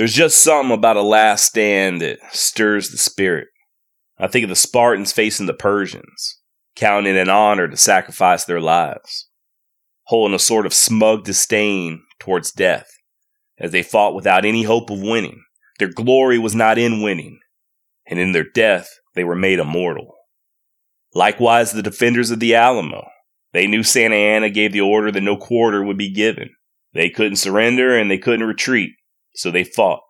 There's just something about a last stand that stirs the spirit. I think of the Spartans facing the Persians, counting it an honor to sacrifice their lives, holding a sort of smug disdain towards death as they fought without any hope of winning. Their glory was not in winning, and in their death they were made immortal. Likewise, the defenders of the Alamo. They knew Santa Anna gave the order that no quarter would be given. They couldn't surrender and they couldn't retreat, so they fought.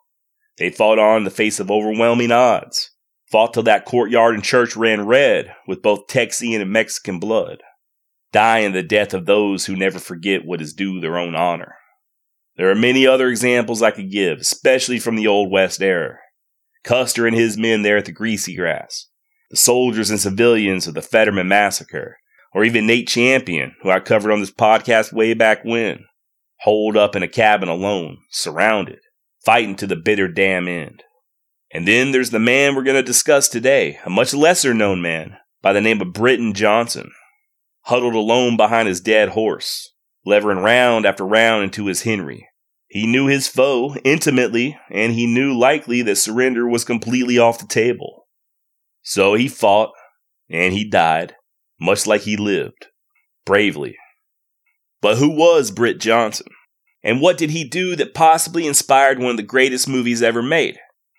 They fought on in the face of overwhelming odds. Fought till that courtyard and church ran red with both Texian and Mexican blood, dying the death of those who never forget what is due their own honor. There are many other examples I could give, especially from the Old West era. Custer and his men there at the Greasy Grass, the soldiers and civilians of the Fetterman Massacre, or even Nate Champion, who I covered on this podcast way back when, holed up in a cabin alone, surrounded, fighting to the bitter damn end. And then there's the man we're going to discuss today, a much lesser known man by the name of Britton Johnson, huddled alone behind his dead horse, levering round after round into his Henry. He knew his foe intimately, and he knew likely that surrender was completely off the table. So he fought, and he died, much like he lived, bravely. But who was Britt Johnson? And what did he do that possibly inspired one of the greatest movies ever made?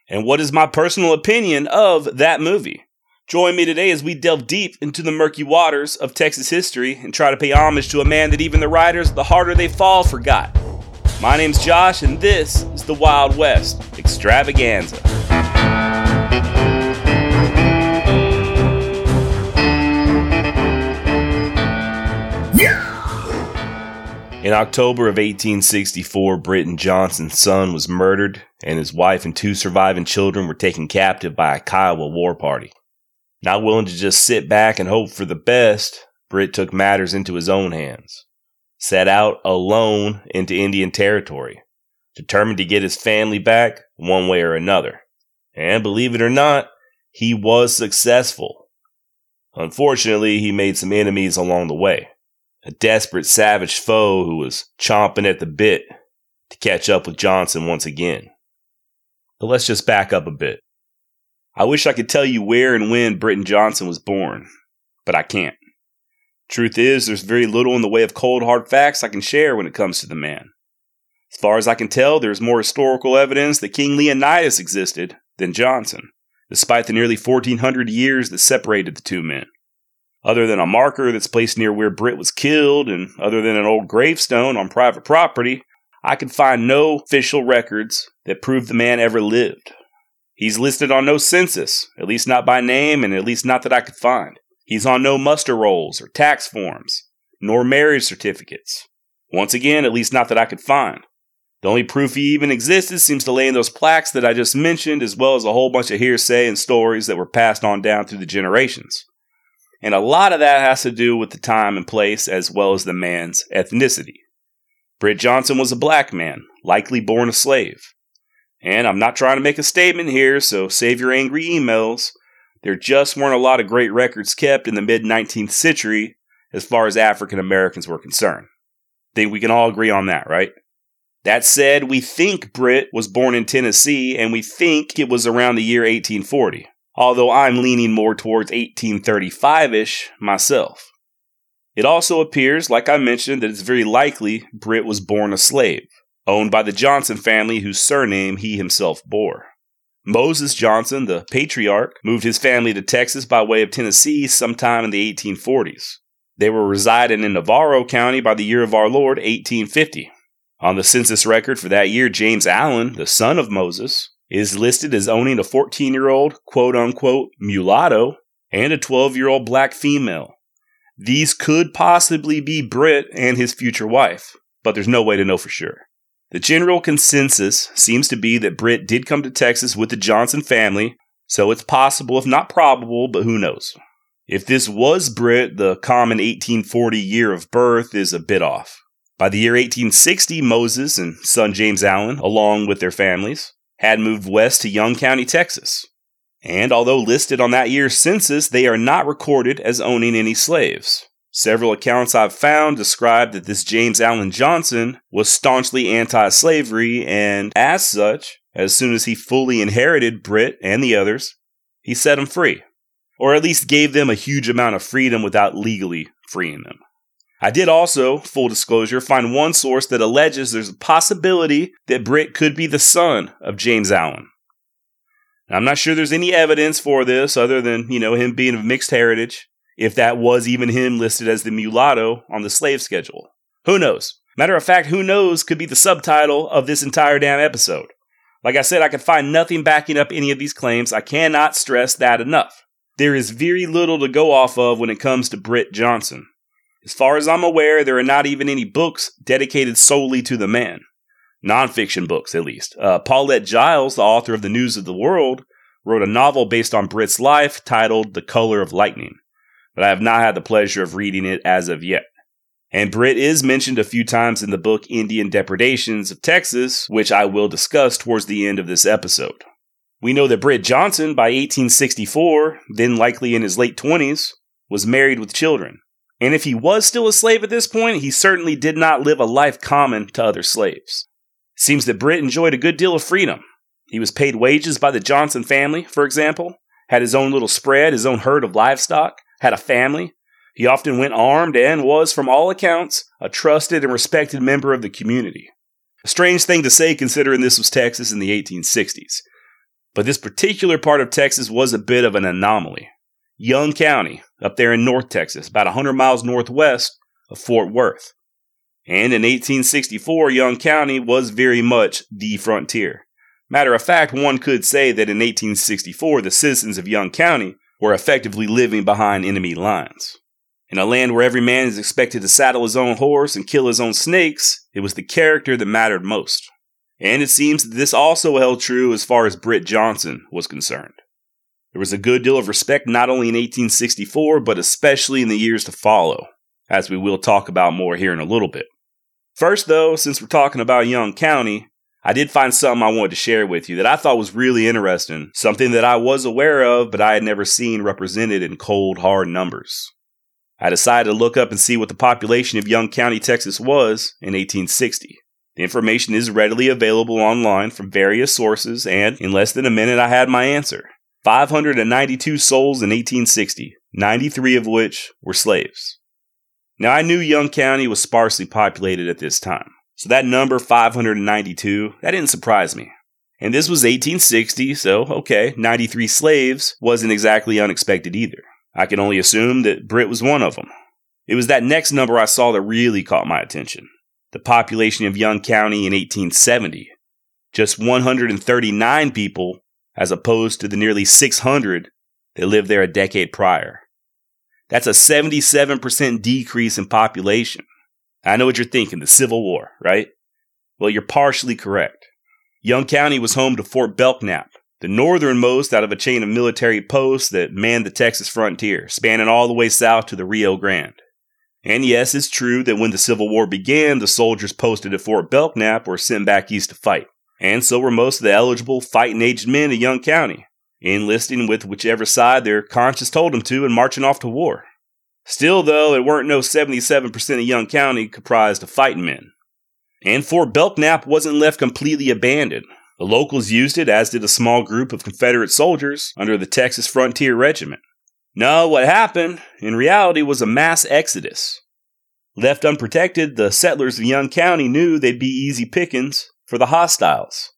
And what is my personal opinion of that movie? Join me today as we delve deep into the murky waters of Texas history and try to pay homage to a man that even the writers, the harder they fall, forgot. My name's Josh, and this is the Wild West Extravaganza. In October of 1864, Britton Johnson's son was murdered, and his wife and two surviving children were taken captive by a Kiowa war party. Not willing to just sit back and hope for the best, Britt took matters into his own hands. Set out alone into Indian territory, determined to get his family back one way or another. And believe it or not, he was successful. Unfortunately, he made some enemies along the way a desperate savage foe who was chomping at the bit to catch up with Johnson once again. But let's just back up a bit. I wish I could tell you where and when Britton Johnson was born, but I can't. Truth is, there's very little in the way of cold hard facts I can share when it comes to the man. As far as I can tell, there's more historical evidence that King Leonidas existed than Johnson, despite the nearly 1400 years that separated the two men. Other than a marker that's placed near where Britt was killed, and other than an old gravestone on private property, I could find no official records that prove the man ever lived. He's listed on no census, at least not by name, and at least not that I could find. He's on no muster rolls or tax forms, nor marriage certificates. Once again, at least not that I could find. The only proof he even existed seems to lay in those plaques that I just mentioned, as well as a whole bunch of hearsay and stories that were passed on down through the generations. And a lot of that has to do with the time and place as well as the man's ethnicity. Britt Johnson was a black man, likely born a slave. And I'm not trying to make a statement here, so save your angry emails. There just weren't a lot of great records kept in the mid 19th century as far as African Americans were concerned. Think we can all agree on that, right? That said, we think Britt was born in Tennessee and we think it was around the year 1840 although I'm leaning more towards 1835 ish myself. It also appears, like I mentioned, that it's very likely Britt was born a slave, owned by the Johnson family whose surname he himself bore. Moses Johnson, the patriarch, moved his family to Texas by way of Tennessee sometime in the 1840s. They were residing in Navarro County by the year of our Lord 1850. On the census record for that year, James Allen, the son of Moses, is listed as owning a 14 year old quote unquote mulatto and a 12 year old black female. These could possibly be Britt and his future wife, but there's no way to know for sure. The general consensus seems to be that Britt did come to Texas with the Johnson family, so it's possible, if not probable, but who knows. If this was Britt, the common 1840 year of birth is a bit off. By the year 1860, Moses and son James Allen, along with their families, had moved west to Young County, Texas. And although listed on that year's census, they are not recorded as owning any slaves. Several accounts I've found describe that this James Allen Johnson was staunchly anti slavery and, as such, as soon as he fully inherited Britt and the others, he set them free, or at least gave them a huge amount of freedom without legally freeing them. I did also, full disclosure, find one source that alleges there's a possibility that Britt could be the son of James Allen. I'm not sure there's any evidence for this other than, you know, him being of mixed heritage, if that was even him listed as the mulatto on the slave schedule. Who knows? Matter of fact, who knows could be the subtitle of this entire damn episode. Like I said, I could find nothing backing up any of these claims. I cannot stress that enough. There is very little to go off of when it comes to Britt Johnson. As far as I'm aware, there are not even any books dedicated solely to the man. Nonfiction books, at least. Uh, Paulette Jiles, the author of The News of the World, wrote a novel based on Britt's life titled The Color of Lightning, but I have not had the pleasure of reading it as of yet. And Britt is mentioned a few times in the book Indian Depredations of Texas, which I will discuss towards the end of this episode. We know that Britt Johnson, by 1864, then likely in his late 20s, was married with children. And if he was still a slave at this point, he certainly did not live a life common to other slaves. Seems that Britt enjoyed a good deal of freedom. He was paid wages by the Johnson family, for example, had his own little spread, his own herd of livestock, had a family. He often went armed and was, from all accounts, a trusted and respected member of the community. A strange thing to say considering this was Texas in the 1860s. But this particular part of Texas was a bit of an anomaly. Young County, up there in North Texas, about 100 miles northwest of Fort Worth. And in 1864, Young County was very much the frontier. Matter of fact, one could say that in 1864, the citizens of Young County were effectively living behind enemy lines. In a land where every man is expected to saddle his own horse and kill his own snakes, it was the character that mattered most. And it seems that this also held true as far as Britt Johnson was concerned. There was a good deal of respect not only in 1864, but especially in the years to follow, as we will talk about more here in a little bit. First, though, since we're talking about Young County, I did find something I wanted to share with you that I thought was really interesting, something that I was aware of, but I had never seen represented in cold, hard numbers. I decided to look up and see what the population of Young County, Texas was in 1860. The information is readily available online from various sources, and in less than a minute, I had my answer. 592 souls in 1860, 93 of which were slaves. Now, I knew Young County was sparsely populated at this time, so that number 592, that didn't surprise me. And this was 1860, so okay, 93 slaves wasn't exactly unexpected either. I can only assume that Britt was one of them. It was that next number I saw that really caught my attention. The population of Young County in 1870. Just 139 people as opposed to the nearly 600 that lived there a decade prior. That's a 77% decrease in population. I know what you're thinking the Civil War, right? Well, you're partially correct. Young County was home to Fort Belknap, the northernmost out of a chain of military posts that manned the Texas frontier, spanning all the way south to the Rio Grande. And yes, it's true that when the Civil War began, the soldiers posted at Fort Belknap were sent back east to fight and so were most of the eligible fighting aged men of Young County, enlisting with whichever side their conscience told them to and marching off to war. Still, though, it weren't no 77% of Young County comprised of fighting men. And Fort Belknap wasn't left completely abandoned. The locals used it, as did a small group of Confederate soldiers under the Texas Frontier Regiment. No, what happened, in reality, was a mass exodus. Left unprotected, the settlers of Young County knew they'd be easy pickings for the hostiles.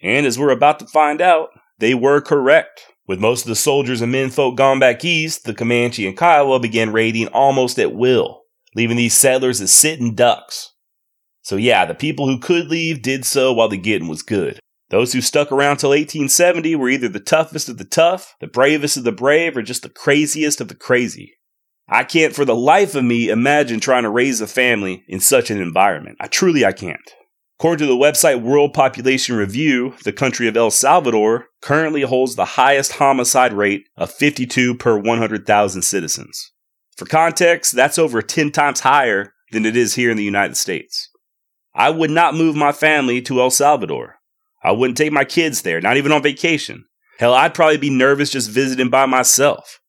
And as we're about to find out, they were correct. With most of the soldiers and menfolk gone back east, the Comanche and Kiowa began raiding almost at will, leaving these settlers as sitting ducks. So yeah, the people who could leave did so while the getting was good. Those who stuck around till 1870 were either the toughest of the tough, the bravest of the brave, or just the craziest of the crazy. I can't for the life of me imagine trying to raise a family in such an environment. I truly I can't. According to the website World Population Review, the country of El Salvador currently holds the highest homicide rate of 52 per 100,000 citizens. For context, that's over 10 times higher than it is here in the United States. I would not move my family to El Salvador. I wouldn't take my kids there, not even on vacation. Hell, I'd probably be nervous just visiting by myself.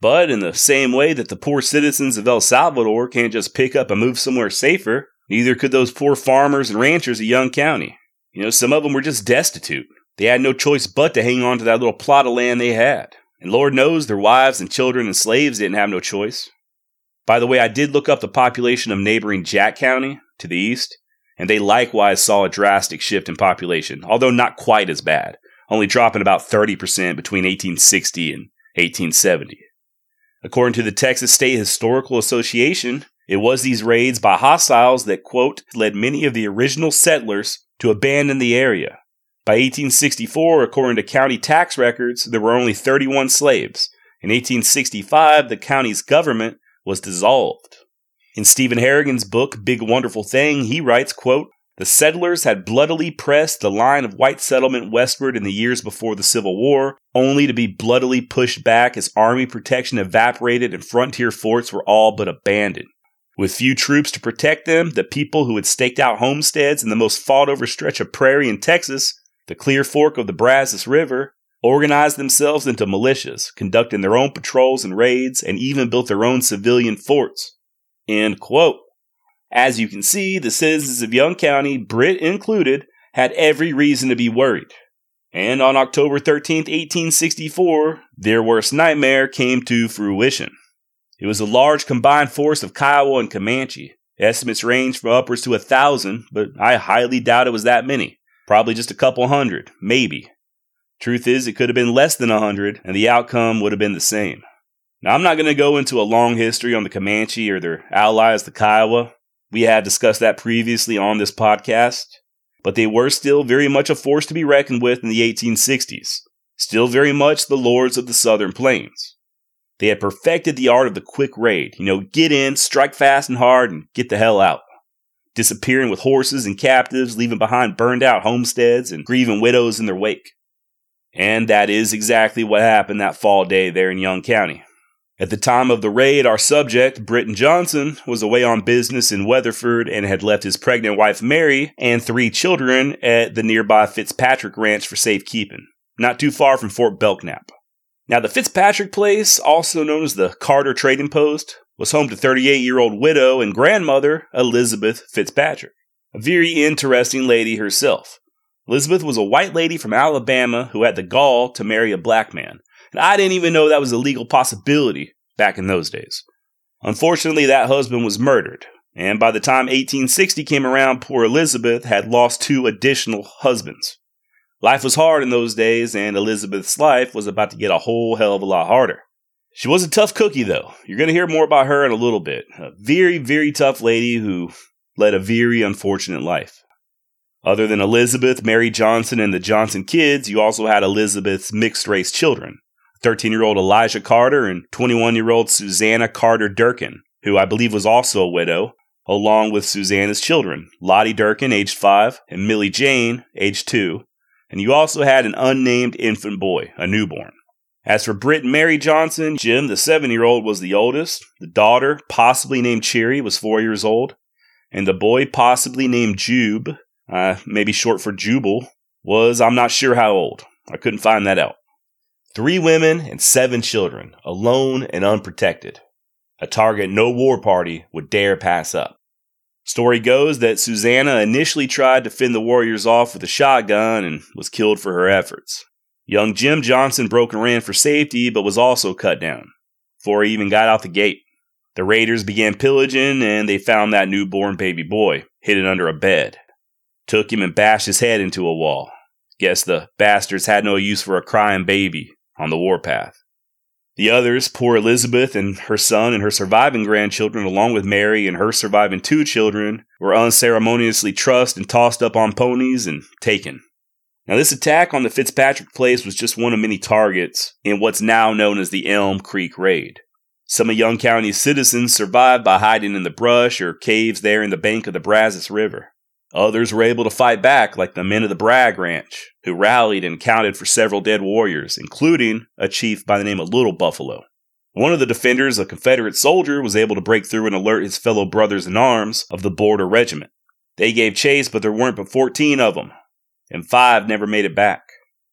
But in the same way that the poor citizens of El Salvador can't just pick up and move somewhere safer, Neither could those poor farmers and ranchers of Young County. You know, some of them were just destitute. They had no choice but to hang on to that little plot of land they had. And Lord knows their wives and children and slaves didn't have no choice. By the way, I did look up the population of neighboring Jack County to the east, and they likewise saw a drastic shift in population, although not quite as bad, only dropping about 30% between 1860 and 1870. According to the Texas State Historical Association, it was these raids by hostiles that, quote, led many of the original settlers to abandon the area. By 1864, according to county tax records, there were only 31 slaves. In 1865, the county's government was dissolved. In Stephen Harrigan's book, Big Wonderful Thing, he writes, quote, the settlers had bloodily pressed the line of white settlement westward in the years before the Civil War, only to be bloodily pushed back as army protection evaporated and frontier forts were all but abandoned. With few troops to protect them, the people who had staked out homesteads in the most fought over stretch of prairie in Texas, the Clear Fork of the Brazos River, organized themselves into militias, conducting their own patrols and raids, and even built their own civilian forts. End quote. As you can see, the citizens of Young County, Britt included, had every reason to be worried. And on October 13, 1864, their worst nightmare came to fruition. It was a large combined force of Kiowa and Comanche. Estimates range from upwards to a thousand, but I highly doubt it was that many. Probably just a couple hundred, maybe. Truth is, it could have been less than a hundred, and the outcome would have been the same. Now, I'm not going to go into a long history on the Comanche or their allies, the Kiowa. We had discussed that previously on this podcast, but they were still very much a force to be reckoned with in the 1860s, still very much the lords of the southern plains. They had perfected the art of the quick raid, you know, get in, strike fast and hard, and get the hell out. Disappearing with horses and captives, leaving behind burned out homesteads and grieving widows in their wake. And that is exactly what happened that fall day there in Young County. At the time of the raid, our subject, Britton Johnson, was away on business in Weatherford and had left his pregnant wife Mary and three children at the nearby Fitzpatrick Ranch for safekeeping, not too far from Fort Belknap. Now, the Fitzpatrick place, also known as the Carter Trading Post, was home to 38 year old widow and grandmother Elizabeth Fitzpatrick, a very interesting lady herself. Elizabeth was a white lady from Alabama who had the gall to marry a black man, and I didn't even know that was a legal possibility back in those days. Unfortunately, that husband was murdered, and by the time 1860 came around, poor Elizabeth had lost two additional husbands. Life was hard in those days, and Elizabeth's life was about to get a whole hell of a lot harder. She was a tough cookie, though. You're going to hear more about her in a little bit. A very, very tough lady who led a very unfortunate life. Other than Elizabeth, Mary Johnson, and the Johnson kids, you also had Elizabeth's mixed race children 13 year old Elijah Carter and 21 year old Susanna Carter Durkin, who I believe was also a widow, along with Susanna's children, Lottie Durkin, aged 5, and Millie Jane, aged 2, and you also had an unnamed infant boy, a newborn. As for Britt and Mary Johnson, Jim, the seven year old, was the oldest. The daughter, possibly named Cherry, was four years old. And the boy, possibly named Jube, uh, maybe short for Jubal, was, I'm not sure how old. I couldn't find that out. Three women and seven children, alone and unprotected. A target no war party would dare pass up. Story goes that Susanna initially tried to fend the warriors off with a shotgun and was killed for her efforts. Young Jim Johnson broke and ran for safety, but was also cut down before he even got out the gate. The raiders began pillaging and they found that newborn baby boy hidden under a bed. Took him and bashed his head into a wall. Guess the bastards had no use for a crying baby on the warpath. The others, poor Elizabeth and her son and her surviving grandchildren, along with Mary and her surviving two children, were unceremoniously trussed and tossed up on ponies and taken. Now, this attack on the Fitzpatrick place was just one of many targets in what's now known as the Elm Creek Raid. Some of Young County's citizens survived by hiding in the brush or caves there in the bank of the Brazos River. Others were able to fight back, like the men of the Bragg Ranch, who rallied and counted for several dead warriors, including a chief by the name of Little Buffalo. One of the defenders, a Confederate soldier, was able to break through and alert his fellow brothers in arms of the Border Regiment. They gave chase, but there weren't but 14 of them, and five never made it back.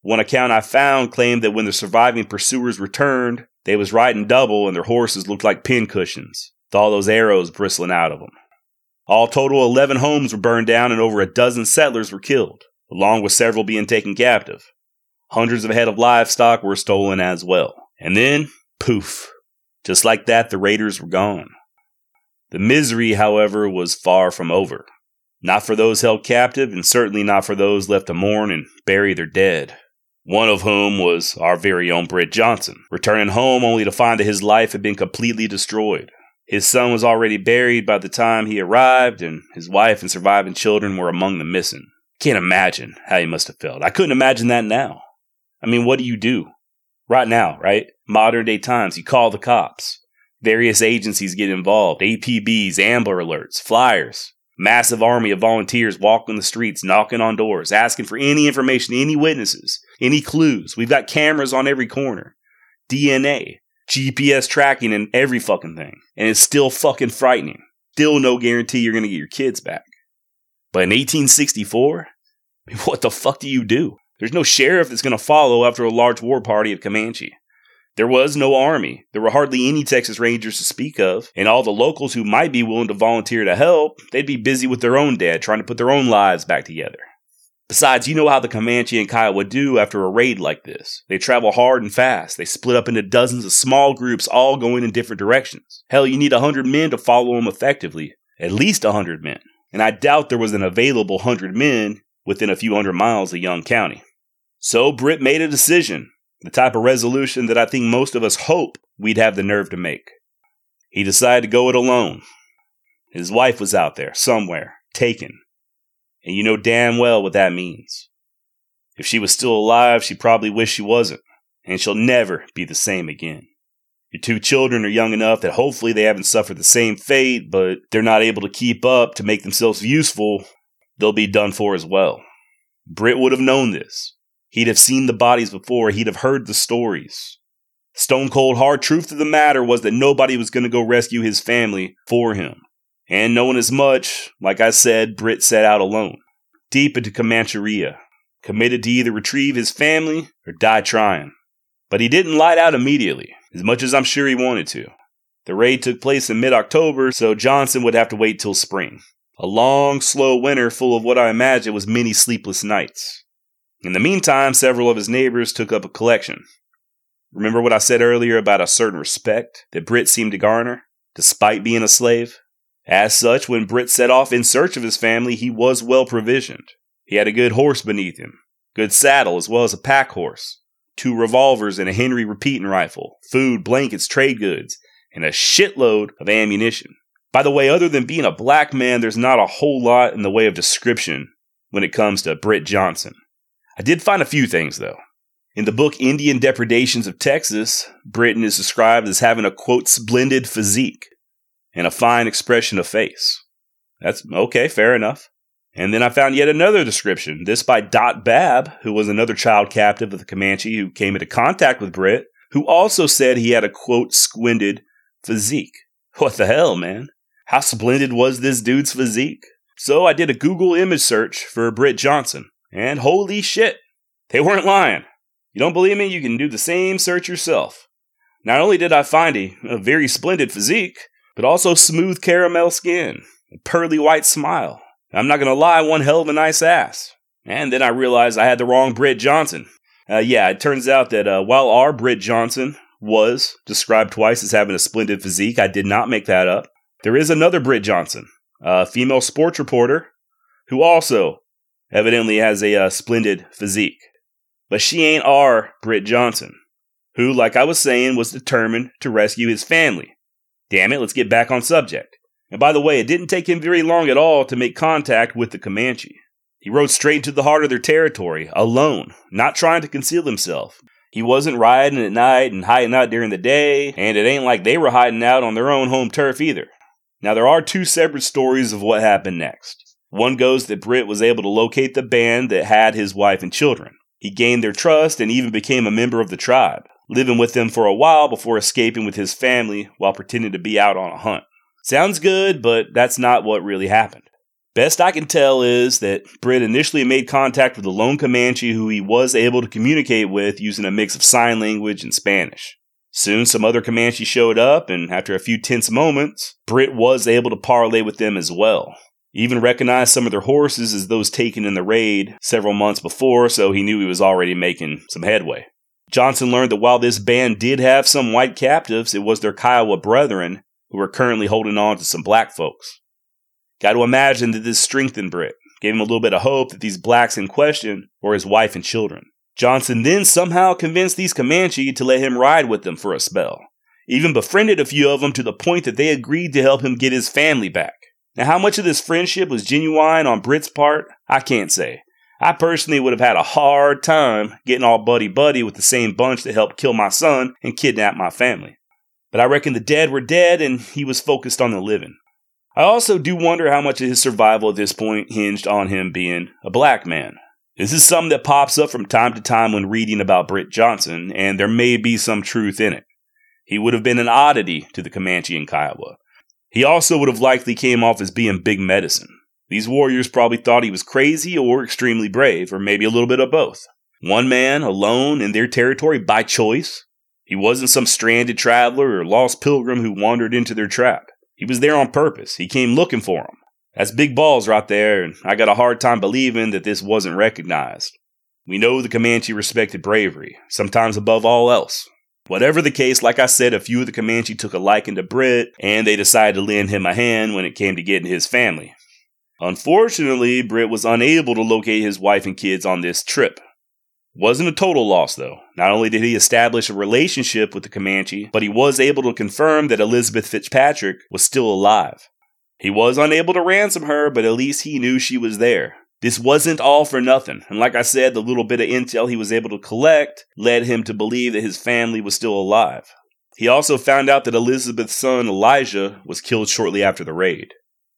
One account I found claimed that when the surviving pursuers returned, they was riding double and their horses looked like pincushions, with all those arrows bristling out of them. All total, 11 homes were burned down and over a dozen settlers were killed. along with several being taken captive. Hundreds of head of livestock were stolen as well. And then, poof, just like that, the raiders were gone. The misery, however, was far from over. Not for those held captive, and certainly not for those left to mourn and bury their dead. One of whom was our very own Britt Johnson, returning home only to find that his life had been completely destroyed. His son was already buried by the time he arrived, and his wife and surviving children were among the missing. Can't imagine how he must have felt. I couldn't imagine that now. I mean, what do you do? Right now, right? Modern day times, you call the cops. Various agencies get involved APBs, Amber Alerts, flyers. Massive army of volunteers walking the streets, knocking on doors, asking for any information, any witnesses, any clues. We've got cameras on every corner, DNA, GPS tracking, and every fucking thing. And it's still fucking frightening. Still no guarantee you're going to get your kids back. But in 1864, what the fuck do you do? There's no sheriff that's going to follow after a large war party of Comanche. There was no army. There were hardly any Texas Rangers to speak of, and all the locals who might be willing to volunteer to help, they'd be busy with their own dead, trying to put their own lives back together. Besides, you know how the Comanche and Kiowa do after a raid like this. They travel hard and fast. They split up into dozens of small groups, all going in different directions. Hell, you need a hundred men to follow them effectively. At least a hundred men. And I doubt there was an available hundred men within a few hundred miles of Young County. So Britt made a decision, the type of resolution that I think most of us hope we'd have the nerve to make. He decided to go it alone. His wife was out there, somewhere, taken. And you know damn well what that means. If she was still alive, she'd probably wished she wasn't, and she'll never be the same again. Your two children are young enough that hopefully they haven't suffered the same fate, but they're not able to keep up to make themselves useful. They'll be done for as well. Britt would have known this. He'd have seen the bodies before, he'd have heard the stories. Stone cold hard truth of the matter was that nobody was going to go rescue his family for him. And knowing as much, like I said, Britt set out alone, deep into Comancheria, committed to either retrieve his family or die trying. But he didn't light out immediately as much as I'm sure he wanted to. The raid took place in mid October, so Johnson would have to wait till spring. A long, slow winter full of what I imagine was many sleepless nights. In the meantime, several of his neighbors took up a collection. Remember what I said earlier about a certain respect that Britt seemed to garner, despite being a slave? As such, when Britt set off in search of his family, he was well provisioned. He had a good horse beneath him, good saddle, as well as a pack horse two revolvers and a Henry repeating rifle, food, blankets, trade goods, and a shitload of ammunition. By the way, other than being a black man, there's not a whole lot in the way of description when it comes to Britt Johnson. I did find a few things, though. In the book Indian Depredations of Texas, Britton is described as having a quote, splendid physique and a fine expression of face. That's okay, fair enough. And then I found yet another description, this by Dot Babb, who was another child captive of the Comanche who came into contact with Britt, who also said he had a quote, squinted physique. What the hell, man? How splendid was this dude's physique? So I did a Google image search for Britt Johnson, and holy shit, they weren't lying. You don't believe me? You can do the same search yourself. Not only did I find a, a very splendid physique, but also smooth caramel skin, a pearly white smile, I'm not gonna lie, one hell of a nice ass. And then I realized I had the wrong Britt Johnson. Uh, yeah, it turns out that uh, while our Britt Johnson was described twice as having a splendid physique, I did not make that up. There is another Britt Johnson, a female sports reporter, who also evidently has a uh, splendid physique. But she ain't our Britt Johnson, who, like I was saying, was determined to rescue his family. Damn it, let's get back on subject. And by the way, it didn't take him very long at all to make contact with the Comanche. He rode straight into the heart of their territory, alone, not trying to conceal himself. He wasn't riding at night and hiding out during the day, and it ain't like they were hiding out on their own home turf either. Now, there are two separate stories of what happened next. One goes that Britt was able to locate the band that had his wife and children. He gained their trust and even became a member of the tribe, living with them for a while before escaping with his family while pretending to be out on a hunt. Sounds good, but that's not what really happened. Best I can tell is that Britt initially made contact with a lone Comanche who he was able to communicate with using a mix of sign language and Spanish. Soon some other Comanche showed up, and after a few tense moments, Britt was able to parlay with them as well. He even recognized some of their horses as those taken in the raid several months before, so he knew he was already making some headway. Johnson learned that while this band did have some white captives, it was their Kiowa brethren who were currently holding on to some black folks. Got to imagine that this strengthened Britt, gave him a little bit of hope that these blacks in question were his wife and children. Johnson then somehow convinced these Comanche to let him ride with them for a spell, even befriended a few of them to the point that they agreed to help him get his family back. Now, how much of this friendship was genuine on Britt's part, I can't say. I personally would have had a hard time getting all buddy buddy with the same bunch that helped kill my son and kidnap my family. But I reckon the dead were dead and he was focused on the living. I also do wonder how much of his survival at this point hinged on him being a black man. This is something that pops up from time to time when reading about Britt Johnson, and there may be some truth in it. He would have been an oddity to the Comanche and Kiowa, he also would have likely came off as being big medicine. These warriors probably thought he was crazy or extremely brave, or maybe a little bit of both. One man, alone in their territory by choice. He wasn't some stranded traveler or lost pilgrim who wandered into their trap. He was there on purpose. He came looking for them. That's big balls right there, and I got a hard time believing that this wasn't recognized. We know the Comanche respected bravery, sometimes above all else. Whatever the case, like I said, a few of the Comanche took a liking to Britt, and they decided to lend him a hand when it came to getting his family. Unfortunately, Britt was unable to locate his wife and kids on this trip. Wasn't a total loss, though. Not only did he establish a relationship with the Comanche, but he was able to confirm that Elizabeth Fitzpatrick was still alive. He was unable to ransom her, but at least he knew she was there. This wasn't all for nothing. And like I said, the little bit of intel he was able to collect led him to believe that his family was still alive. He also found out that Elizabeth's son Elijah was killed shortly after the raid.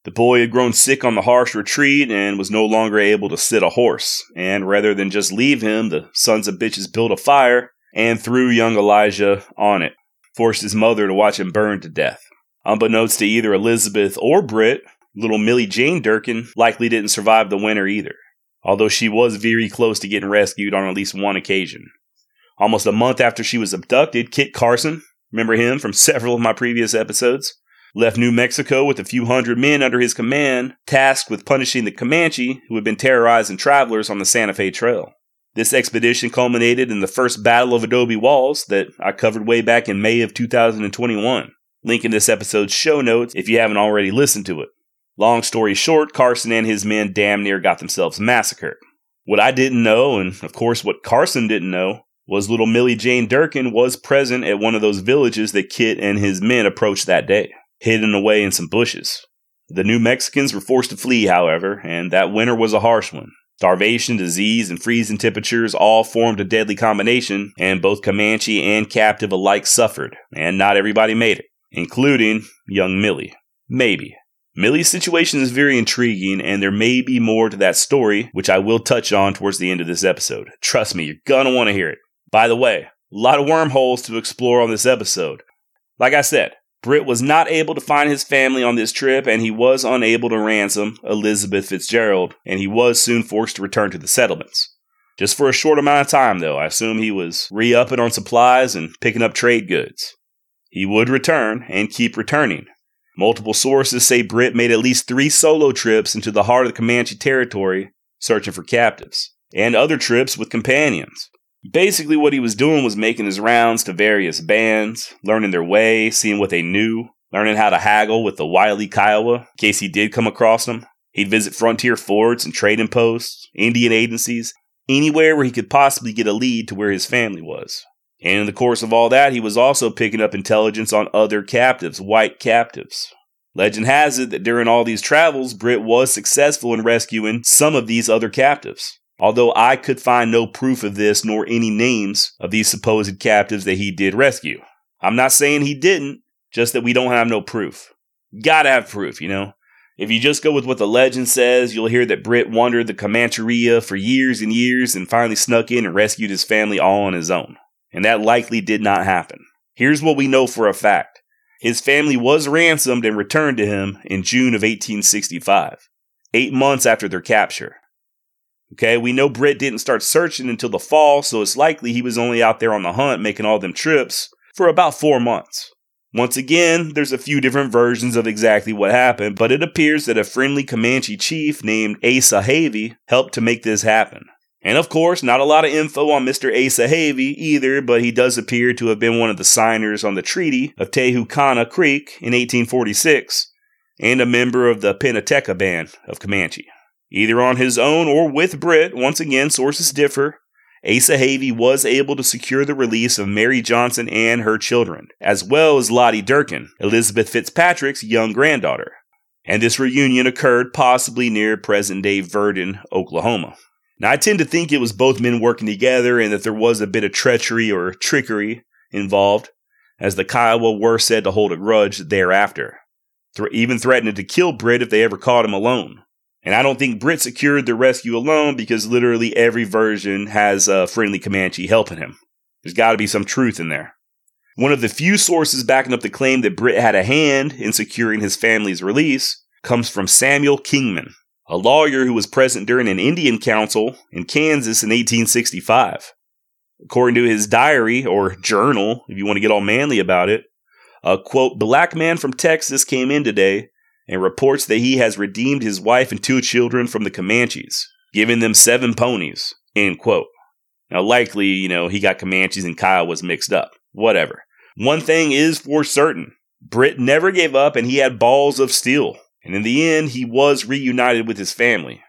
The boy had grown sick on the harsh retreat and was no longer able to sit a horse. And rather than just leave him, the sons of bitches built a fire and threw young Elijah on it, forced his mother to watch him burn to death. Unbeknownst to either Elizabeth or Britt, Little Millie Jane Durkin likely didn't survive the winter either, although she was very close to getting rescued on at least one occasion. Almost a month after she was abducted, Kit Carson, remember him from several of my previous episodes, left New Mexico with a few hundred men under his command, tasked with punishing the Comanche who had been terrorizing travelers on the Santa Fe Trail. This expedition culminated in the first Battle of Adobe Walls that I covered way back in May of 2021. Link in this episode's show notes if you haven't already listened to it. Long story short, Carson and his men damn near got themselves massacred. What I didn't know, and of course what Carson didn't know, was little Millie Jane Durkin was present at one of those villages that Kit and his men approached that day, hidden away in some bushes. The New Mexicans were forced to flee, however, and that winter was a harsh one. Starvation, disease, and freezing temperatures all formed a deadly combination, and both Comanche and captive alike suffered, and not everybody made it, including young Millie. Maybe. Millie's situation is very intriguing, and there may be more to that story, which I will touch on towards the end of this episode. Trust me, you're gonna want to hear it. By the way, a lot of wormholes to explore on this episode. Like I said, Britt was not able to find his family on this trip, and he was unable to ransom Elizabeth Fitzgerald, and he was soon forced to return to the settlements. Just for a short amount of time, though, I assume he was re upping on supplies and picking up trade goods. He would return and keep returning, Multiple sources say Britt made at least three solo trips into the heart of the Comanche territory searching for captives, and other trips with companions. Basically, what he was doing was making his rounds to various bands, learning their way, seeing what they knew, learning how to haggle with the wily Kiowa in case he did come across them. He'd visit frontier forts and trading posts, Indian agencies, anywhere where he could possibly get a lead to where his family was. And in the course of all that, he was also picking up intelligence on other captives, white captives. Legend has it that during all these travels, Britt was successful in rescuing some of these other captives. Although I could find no proof of this nor any names of these supposed captives that he did rescue. I'm not saying he didn't, just that we don't have no proof. Gotta have proof, you know? If you just go with what the legend says, you'll hear that Britt wandered the Comancheria for years and years and finally snuck in and rescued his family all on his own and that likely did not happen. Here's what we know for a fact. His family was ransomed and returned to him in June of 1865, eight months after their capture. Okay, we know Britt didn't start searching until the fall, so it's likely he was only out there on the hunt making all them trips for about four months. Once again, there's a few different versions of exactly what happened, but it appears that a friendly Comanche chief named Asa Havey helped to make this happen. And of course, not a lot of info on Mr. Asa Havey either, but he does appear to have been one of the signers on the Treaty of Tehuacana Creek in 1846 and a member of the Penateka Band of Comanche. Either on his own or with Britt, once again, sources differ, Asa Havey was able to secure the release of Mary Johnson and her children, as well as Lottie Durkin, Elizabeth Fitzpatrick's young granddaughter. And this reunion occurred possibly near present day Verden, Oklahoma. Now, I tend to think it was both men working together and that there was a bit of treachery or trickery involved, as the Kiowa were said to hold a grudge thereafter, th- even threatening to kill Britt if they ever caught him alone. And I don't think Britt secured the rescue alone because literally every version has a friendly Comanche helping him. There's got to be some truth in there. One of the few sources backing up the claim that Britt had a hand in securing his family's release comes from Samuel Kingman, a lawyer who was present during an Indian council in Kansas in 1865. According to his diary or journal, if you want to get all manly about it, a quote, black man from Texas came in today and reports that he has redeemed his wife and two children from the Comanches, giving them seven ponies. End quote. Now, likely, you know, he got Comanches and Kiowas mixed up. Whatever. One thing is for certain Britt never gave up and he had balls of steel. And in the end, he was reunited with his family.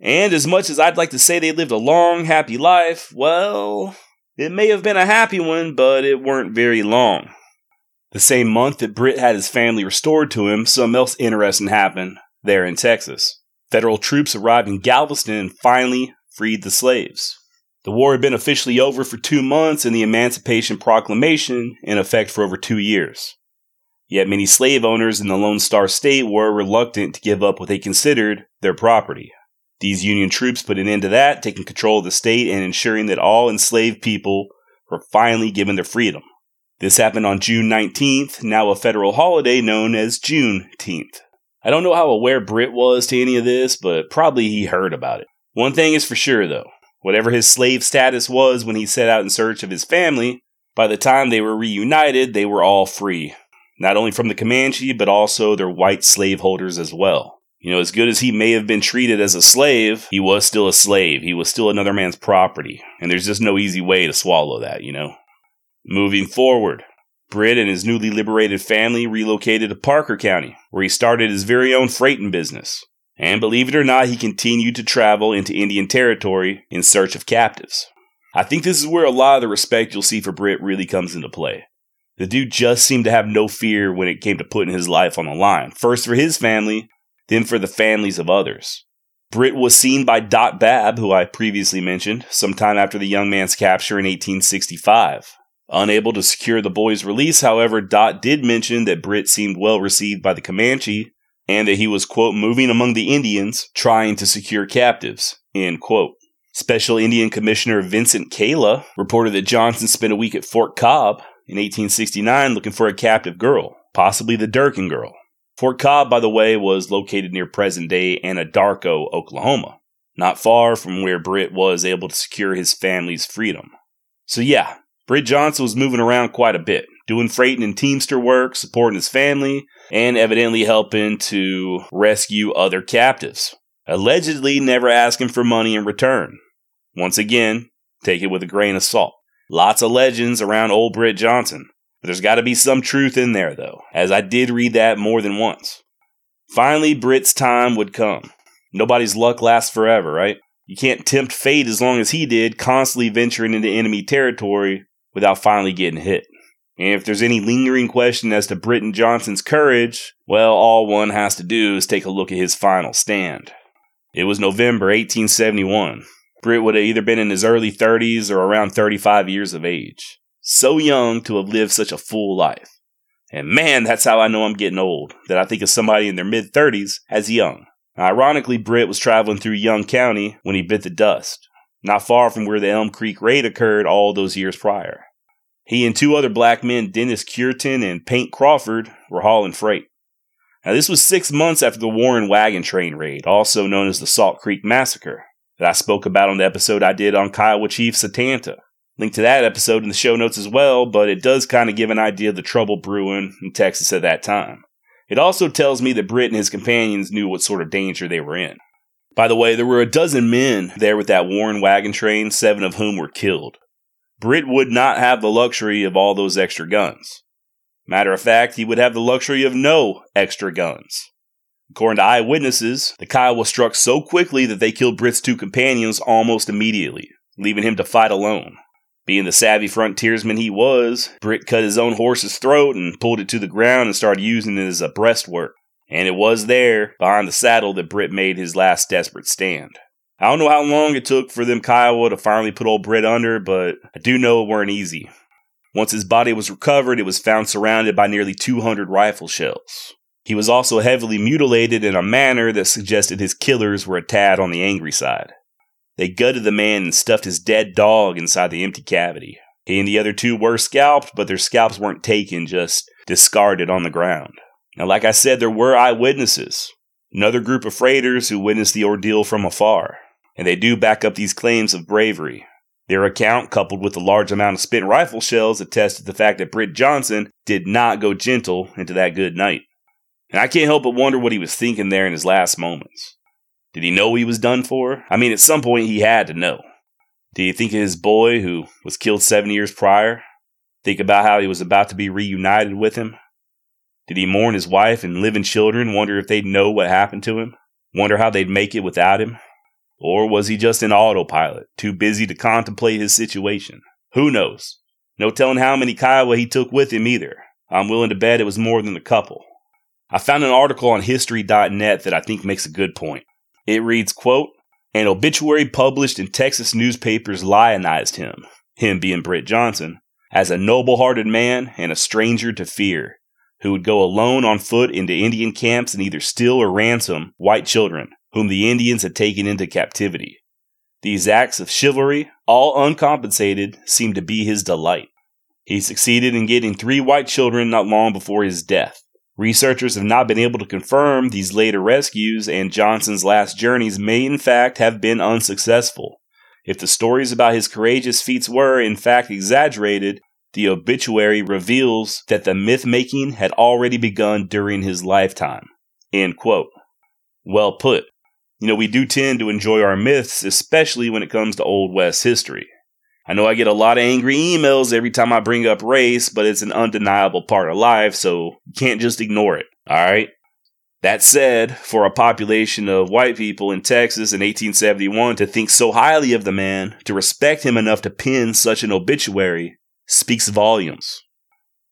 And as much as I'd like to say they lived a long, happy life, well, it may have been a happy one, but it weren't very long. The same month that Britt had his family restored to him, something else interesting happened there in Texas. Federal troops arrived in Galveston and finally freed the slaves. The war had been officially over for two months and the Emancipation Proclamation in effect for over two years. Yet many slave owners in the Lone Star State were reluctant to give up what they considered their property. These Union troops put an end to that, taking control of the state and ensuring that all enslaved people were finally given their freedom. This happened on June 19th, now a federal holiday known as Juneteenth. I don't know how aware Britt was to any of this, but probably he heard about it. One thing is for sure, though whatever his slave status was when he set out in search of his family, by the time they were reunited, they were all free. Not only from the Comanche, but also their white slaveholders as well. You know, as good as he may have been treated as a slave, he was still a slave. He was still another man's property. And there's just no easy way to swallow that, you know? Moving forward, Britt and his newly liberated family relocated to Parker County, where he started his very own freighting business. And believe it or not, he continued to travel into Indian Territory in search of captives. I think this is where a lot of the respect you'll see for Britt really comes into play. The dude just seemed to have no fear when it came to putting his life on the line, first for his family, then for the families of others. Britt was seen by Dot Babb, who I previously mentioned, sometime after the young man's capture in 1865. Unable to secure the boy's release, however, Dot did mention that Britt seemed well received by the Comanche and that he was, quote, moving among the Indians, trying to secure captives, end quote. Special Indian Commissioner Vincent Colyer reported that Johnson spent a week at Fort Cobb in 1869 looking for a captive girl, possibly the Durkin girl. Fort Cobb, by the way, was located near present day Anadarko, Oklahoma, not far from where Britt was able to secure his family's freedom. So, yeah, Britt Johnson was moving around quite a bit, doing freighting and teamster work, supporting his family, and evidently helping to rescue other captives. Allegedly never asking for money in return. Once again, take it with a grain of salt. Lots of legends around old Britt Johnson. There's got to be some truth in there, though, as I did read that more than once. Finally, Britt's time would come. Nobody's luck lasts forever, right? You can't tempt fate as long as he did, constantly venturing into enemy territory without finally getting hit. And if there's any lingering question as to Britton Johnson's courage, well, all one has to do is take a look at his final stand. It was November 1871. Britt would have either been in his early 30s or around 35 years of age. So young to have lived such a full life. And man, that's how I know I'm getting old, that I think of somebody in their mid 30s as young. Ironically, Britt was traveling through Young County when he bit the dust not far from where the Elm Creek raid occurred all those years prior. He and two other black men, Dennis Cureton and Paint Crawford, were hauling freight. Now, this was six months after the Warren Wagon Train raid, also known as the Salt Creek Massacre, that I spoke about on the episode I did on Kiowa Chief Satanta. Link to that episode in the show notes as well, but it does kind of give an idea of the trouble brewing in Texas at that time. It also tells me that Britt and his companions knew what sort of danger they were in. By the way, there were a dozen men there with that Warren wagon train, seven of whom were killed. Britt would not have the luxury of all those extra guns. Matter of fact, he would have the luxury of no extra guns. According to eyewitnesses, the Kiowas struck so quickly that they killed Britt's two companions almost immediately, leaving him to fight alone. Being the savvy frontiersman he was, Britt cut his own horse's throat and pulled it to the ground and started using it as a breastwork. And it was there, behind the saddle, that Britt made his last desperate stand. I don't know how long it took for them Kiowa to finally put old Britt under, but I do know it weren't easy. Once his body was recovered, it was found surrounded by nearly 200 rifle shells. He was also heavily mutilated in a manner that suggested his killers were a tad on the angry side. They gutted the man and stuffed his dead dog inside the empty cavity. He and the other two were scalped, but their scalps weren't taken, just discarded on the ground. Now, like I said, there were eyewitnesses, another group of freighters who witnessed the ordeal from afar, and they do back up these claims of bravery. Their account, coupled with the large amount of spent rifle shells, attest to the fact that Britt Johnson did not go gentle into that good night. And I can't help but wonder what he was thinking there in his last moments. Did he know he was done for? I mean, at some point he had to know. Did he think of his boy who was killed seven years prior? Think about how he was about to be reunited with him? Did he mourn his wife and living children, wonder if they'd know what happened to him? Wonder how they'd make it without him? Or was he just an autopilot, too busy to contemplate his situation? Who knows? No telling how many Kiowa he took with him either. I'm willing to bet it was more than a couple. I found an article on history.net that I think makes a good point. It reads, quote, an obituary published in Texas newspapers lionized him, him being Britt Johnson, as a noble hearted man and a stranger to fear, who would go alone on foot into Indian camps and either steal or ransom white children, whom the Indians had taken into captivity. These acts of chivalry, all uncompensated, seemed to be his delight. He succeeded in getting three white children not long before his death. Researchers have not been able to confirm these later rescues, and Johnson's last journeys may in fact have been unsuccessful. If the stories about his courageous feats were, in fact, exaggerated, the obituary reveals that the myth making had already begun during his lifetime. End quote. Well put. You know, we do tend to enjoy our myths, especially when it comes to Old West history. I know I get a lot of angry emails every time I bring up race, but it's an undeniable part of life, so you can't just ignore it. Alright? That said, for a population of white people in Texas in 1871 to think so highly of the man, to respect him enough to pen such an obituary, speaks volumes.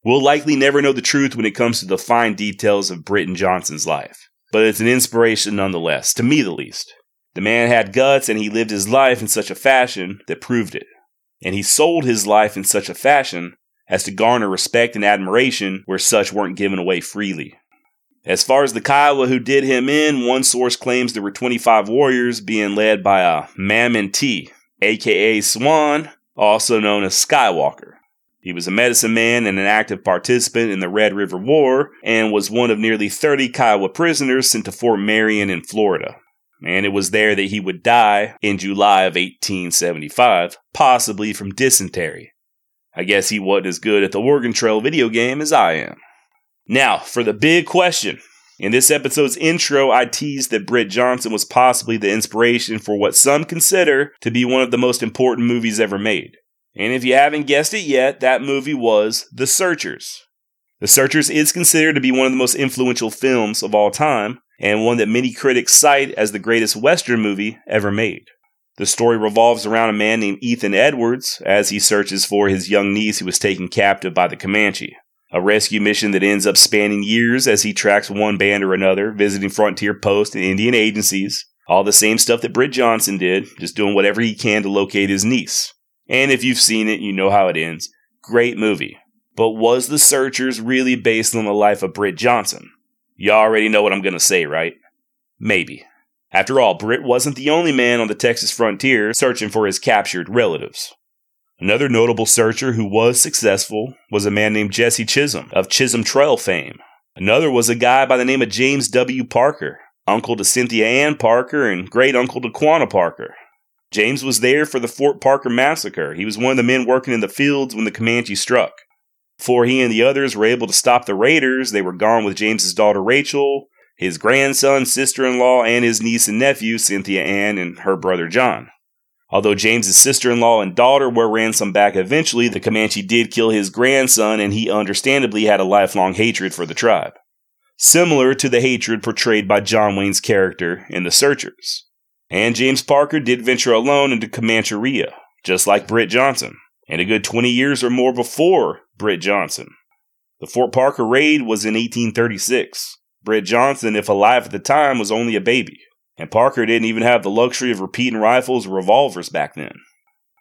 We'll likely never know the truth when it comes to the fine details of Britton Johnson's life, but it's an inspiration nonetheless, to me the least. The man had guts and he lived his life in such a fashion that proved it and he sold his life in such a fashion as to garner respect and admiration where such weren't given away freely. As far as the Kiowa who did him in, one source claims there were 25 warriors being led by a Mamanti, aka Swan, also known as Skywalker. He was a medicine man and an active participant in the Red River War and was one of nearly 30 Kiowa prisoners sent to Fort Marion in Florida and it was there that he would die in July of 1875, possibly from dysentery. I guess he wasn't as good at the Oregon Trail video game as I am. Now, for the big question. In this episode's intro, I teased that Britt Johnson was possibly the inspiration for what some consider to be one of the most important movies ever made. And if you haven't guessed it yet, that movie was The Searchers. The Searchers is considered to be one of the most influential films of all time, and one that many critics cite as the greatest Western movie ever made. The story revolves around a man named Ethan Edwards as he searches for his young niece who was taken captive by the Comanche. A rescue mission that ends up spanning years as he tracks one band or another, visiting frontier posts and Indian agencies. All the same stuff that Britt Johnson did, just doing whatever he can to locate his niece. And if you've seen it, you know how it ends. Great movie. But was The Searchers really based on the life of Britt Johnson? You already know what I'm going to say, right? Maybe. After all, Britt wasn't the only man on the Texas frontier searching for his captured relatives. Another notable searcher who was successful was a man named Jesse Chisholm of Chisholm Trail fame. Another was a guy by the name of James W. Parker, uncle to Cynthia Ann Parker and great uncle to Quanah Parker. James was there for the Fort Parker massacre. He was one of the men working in the fields when the Comanche struck. Before he and the others were able to stop the raiders, they were gone with James's daughter Rachel, his grandson, sister in law, and his niece and nephew, Cynthia Ann, and her brother John. Although James's sister in law and daughter were ransomed back eventually, the Comanche did kill his grandson, and he understandably had a lifelong hatred for the tribe. Similar to the hatred portrayed by John Wayne's character in The Searchers. And James Parker did venture alone into Comancheria, just like Britt Johnson, and a good 20 years or more before Britt Johnson. The Fort Parker raid was in 1836. Britt Johnson, if alive at the time, was only a baby, and Parker didn't even have the luxury of repeating rifles or revolvers back then.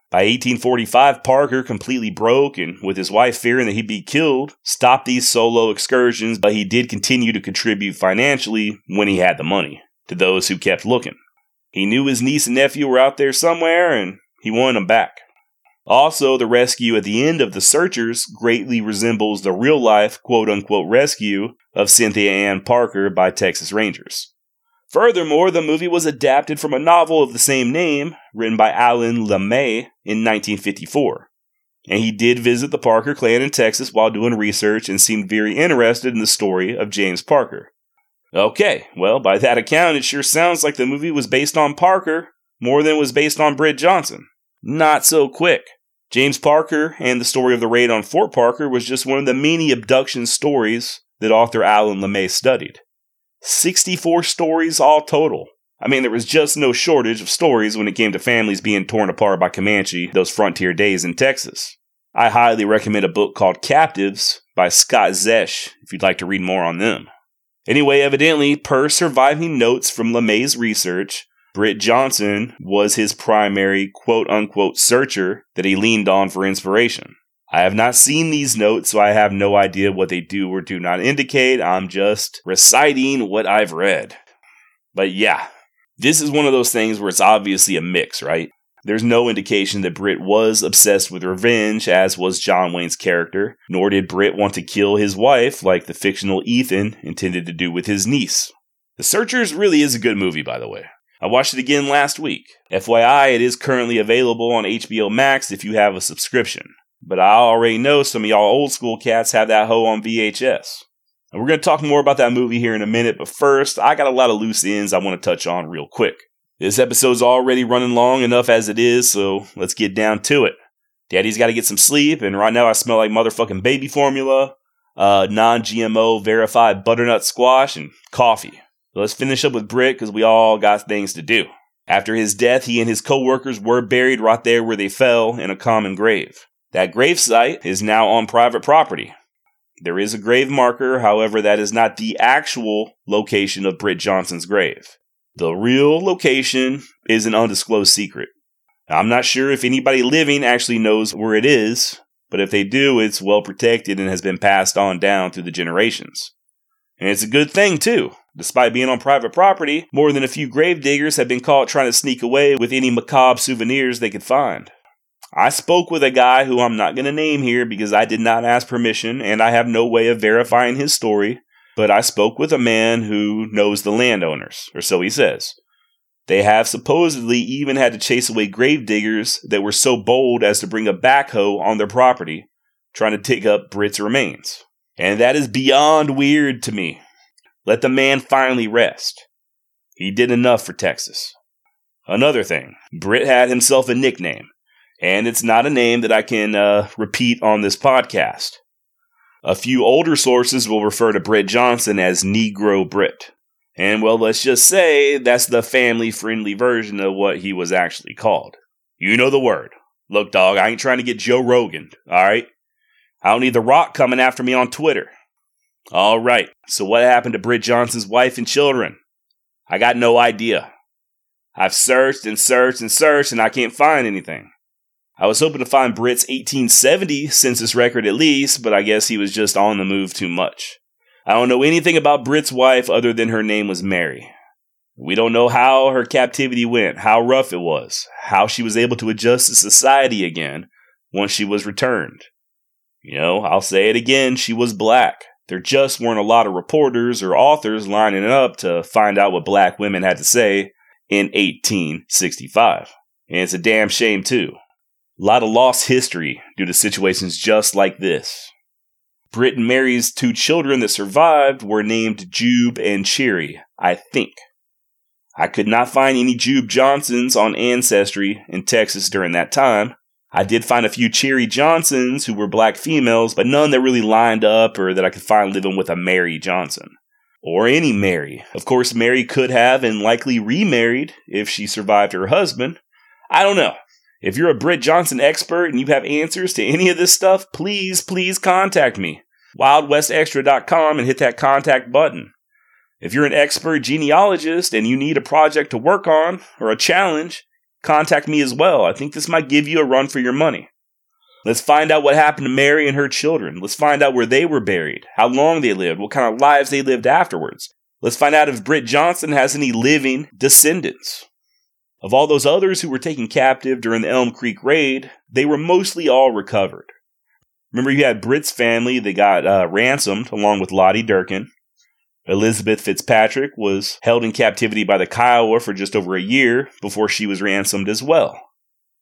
By 1845, Parker, completely broke and with his wife fearing that he'd be killed, stopped these solo excursions, but he did continue to contribute financially when he had the money to those who kept looking. He knew his niece and nephew were out there somewhere and he wanted them back. Also, the rescue at the end of The Searchers greatly resembles the real life quote unquote rescue of Cynthia Ann Parker by Texas Rangers. Furthermore, the movie was adapted from a novel of the same name written by Alan LeMay in 1954. And he did visit the Parker clan in Texas while doing research and seemed very interested in the story of James Parker. Okay, well, by that account, it sure sounds like the movie was based on Parker more than it was based on Britt Johnson. Not so quick. James Parker and the story of the raid on Fort Parker was just one of the many abduction stories that author Alan LeMay studied. 64 stories all total. I mean, there was just no shortage of stories when it came to families being torn apart by Comanche those frontier days in Texas. I highly recommend a book called Captives by Scott Zesch if you'd like to read more on them. Anyway, evidently, per surviving notes from LeMay's research, Britt Johnson was his primary quote unquote searcher that he leaned on for inspiration. I have not seen these notes, so I have no idea what they do or do not indicate. I'm just reciting what I've read. But yeah, this is one of those things where it's obviously a mix, right? There's no indication that Britt was obsessed with revenge, as was John Wayne's character, nor did Britt want to kill his wife like the fictional Ethan intended to do with his niece. The Searchers really is a good movie, by the way. I watched it again last week. FYI, it is currently available on HBO Max if you have a subscription. But I already know some of y'all old school cats have that hoe on VHS. And we're going to talk more about that movie here in a minute, but first, I got a lot of loose ends I want to touch on real quick. This episode's already running long enough as it is, so let's get down to it. Daddy's got to get some sleep, and right now I smell like motherfucking baby formula, uh, non GMO verified butternut squash, and coffee. Let's finish up with Britt because we all got things to do. After his death, he and his co-workers were buried right there where they fell in a common grave. That grave site is now on private property. There is a grave marker, however, that is not the actual location of Britt Johnson's grave. The real location is an undisclosed secret. I'm not sure if anybody living actually knows where it is, but if they do, it's well protected and has been passed on down through the generations. And it's a good thing, too. Despite being on private property, more than a few gravediggers have been caught trying to sneak away with any macabre souvenirs they could find. I spoke with a guy who I'm not going to name here because I did not ask permission and I have no way of verifying his story, but I spoke with a man who knows the landowners, or so he says. They have supposedly even had to chase away gravediggers that were so bold as to bring a backhoe on their property, trying to dig up Britt's remains. And that is beyond weird to me. Let the man finally rest. He did enough for Texas. Another thing, Britt had himself a nickname, and it's not a name that I can uh, repeat on this podcast. A few older sources will refer to Britt Johnson as Negro Britt. And well, let's just say that's the family friendly version of what he was actually called. You know the word. Look, dog, I ain't trying to get Joe Rogan, alright? I don't need The Rock coming after me on Twitter. All right. So what happened to Britt Johnson's wife and children? I got no idea. I've searched and searched and searched and I can't find anything. I was hoping to find Britt's 1870 census record at least, but I guess he was just on the move too much. I don't know anything about Britt's wife other than her name was Mary. We don't know how her captivity went, how rough it was, how she was able to adjust to society again once she was returned. You know, I'll say it again, she was black. There just weren't a lot of reporters or authors lining up to find out what black women had to say in 1865. And it's a damn shame, too. A lot of lost history due to situations just like this. Britt and Mary's two children that survived were named Jube and Cherry, I think. I could not find any Jube Johnsons on Ancestry in Texas during that time. I did find a few Cherry Johnsons who were black females, but none that really lined up or that I could find living with a Mary Johnson. Or any Mary. Of course, Mary could have and likely remarried if she survived her husband. I don't know. If you're a Britt Johnson expert and you have answers to any of this stuff, please, please contact me. WildWestExtra.com and hit that contact button. If you're an expert genealogist and you need a project to work on or a challenge, contact me as well. I think this might give you a run for your money. Let's find out what happened to Mary and her children. Let's find out where they were buried, how long they lived, what kind of lives they lived afterwards. Let's find out if Britt Johnson has any living descendants. Of all those others who were taken captive during the Elm Creek raid, they were mostly all recovered. Remember, you had Britt's family that got uh, ransomed along with Lottie Durkin. Elizabeth Fitzpatrick was held in captivity by the Kiowa for just over a year before she was ransomed as well.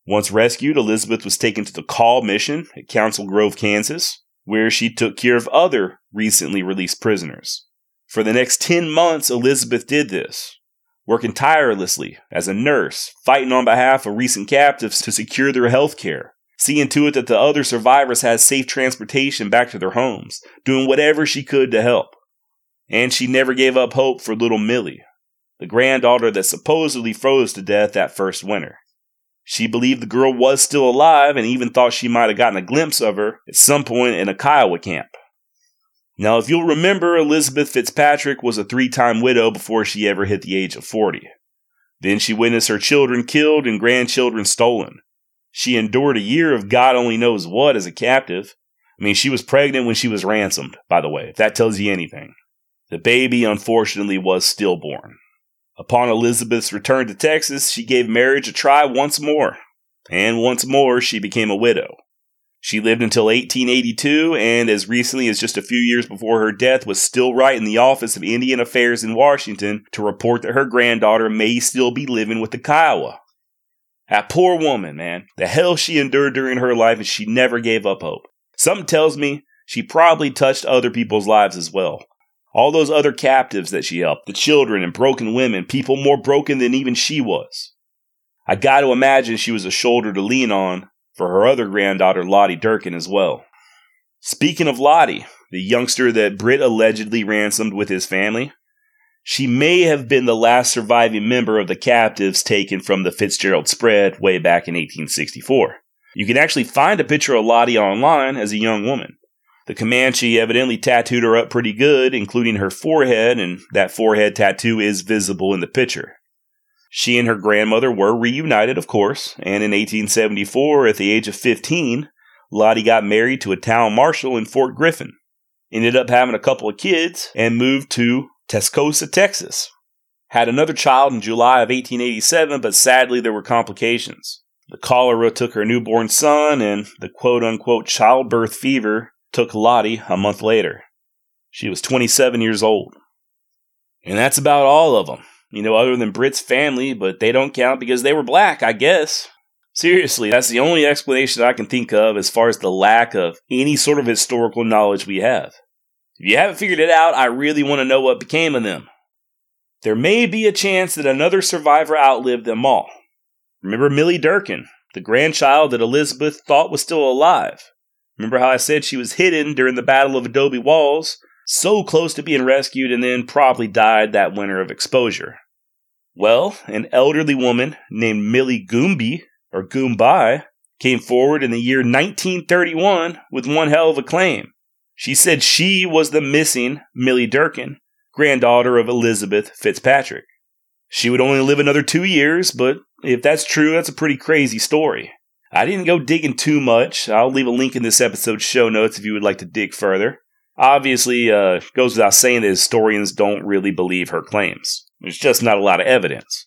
Once rescued, Elizabeth was taken to the Kaw Mission at Council Grove, Kansas, where she took care of other recently released prisoners. For the next 10 months, Elizabeth did this, working tirelessly as a nurse, fighting on behalf of recent captives to secure their health care, seeing to it that the other survivors had safe transportation back to their homes, doing whatever she could to help. And she never gave up hope for little Millie, the granddaughter that supposedly froze to death that first winter. She believed the girl was still alive and even thought she might have gotten a glimpse of her at some point in a Kiowa camp. Now, if you'll remember, Elizabeth Fitzpatrick was a three time widow before she ever hit the age of 40. Then she witnessed her children killed and grandchildren stolen. She endured a year of God only knows what as a captive. I mean, she was pregnant when she was ransomed, by the way, if that tells you anything. The baby, unfortunately, was stillborn. Upon Elizabeth's return to Texas, she gave marriage a try once more. And once more, she became a widow. She lived until 1882 and as recently as just a few years before her death was still writing the Office of Indian Affairs in Washington to report that her granddaughter may still be living with the Kiowa. That poor woman, man. The hell she endured during her life and she never gave up hope. Something tells me she probably touched other people's lives as well. All those other captives that she helped, the children and broken women, people more broken than even she was. I got to imagine she was a shoulder to lean on for her other granddaughter, Lottie Durkin, as well. Speaking of Lottie, the youngster that Britt allegedly ransomed with his family, she may have been the last surviving member of the captives taken from the Fitzgerald spread way back in 1864. You can actually find a picture of Lottie online as a young woman. The Comanche evidently tattooed her up pretty good, including her forehead, and that forehead tattoo is visible in the picture. She and her grandmother were reunited, of course, and in 1874, at the age of 15, Lottie got married to a town marshal in Fort Griffin, ended up having a couple of kids, and moved to Tascosa, Texas. Had another child in July of 1887, but sadly there were complications. The cholera took her newborn son, and the quote unquote childbirth fever took Lottie a month later. She was 27 years old. And that's about all of them you know, other than Brit's family, but they don't count because they were black, I guess. Seriously, that's the only explanation I can think of as far as the lack of any sort of historical knowledge we have. If you haven't figured it out, I really want to know what became of them. There may be a chance that another survivor outlived them all. Remember Millie Durkin, the grandchild that Elizabeth thought was still alive. Remember how I said she was hidden during the Battle of Adobe Walls so close to being rescued and then probably died that winter of exposure. Well, an elderly woman named Millie Goomby, or Goombai, came forward in the year 1931 with one hell of a claim. She said she was the missing Millie Durkin, granddaughter of Elizabeth Fitzpatrick. She would only live another two years, but if that's true, that's a pretty crazy story. I didn't go digging too much. I'll leave a link in this episode's show notes if you would like to dig further. Obviously, uh, goes without saying that historians don't really believe her claims. There's just not a lot of evidence.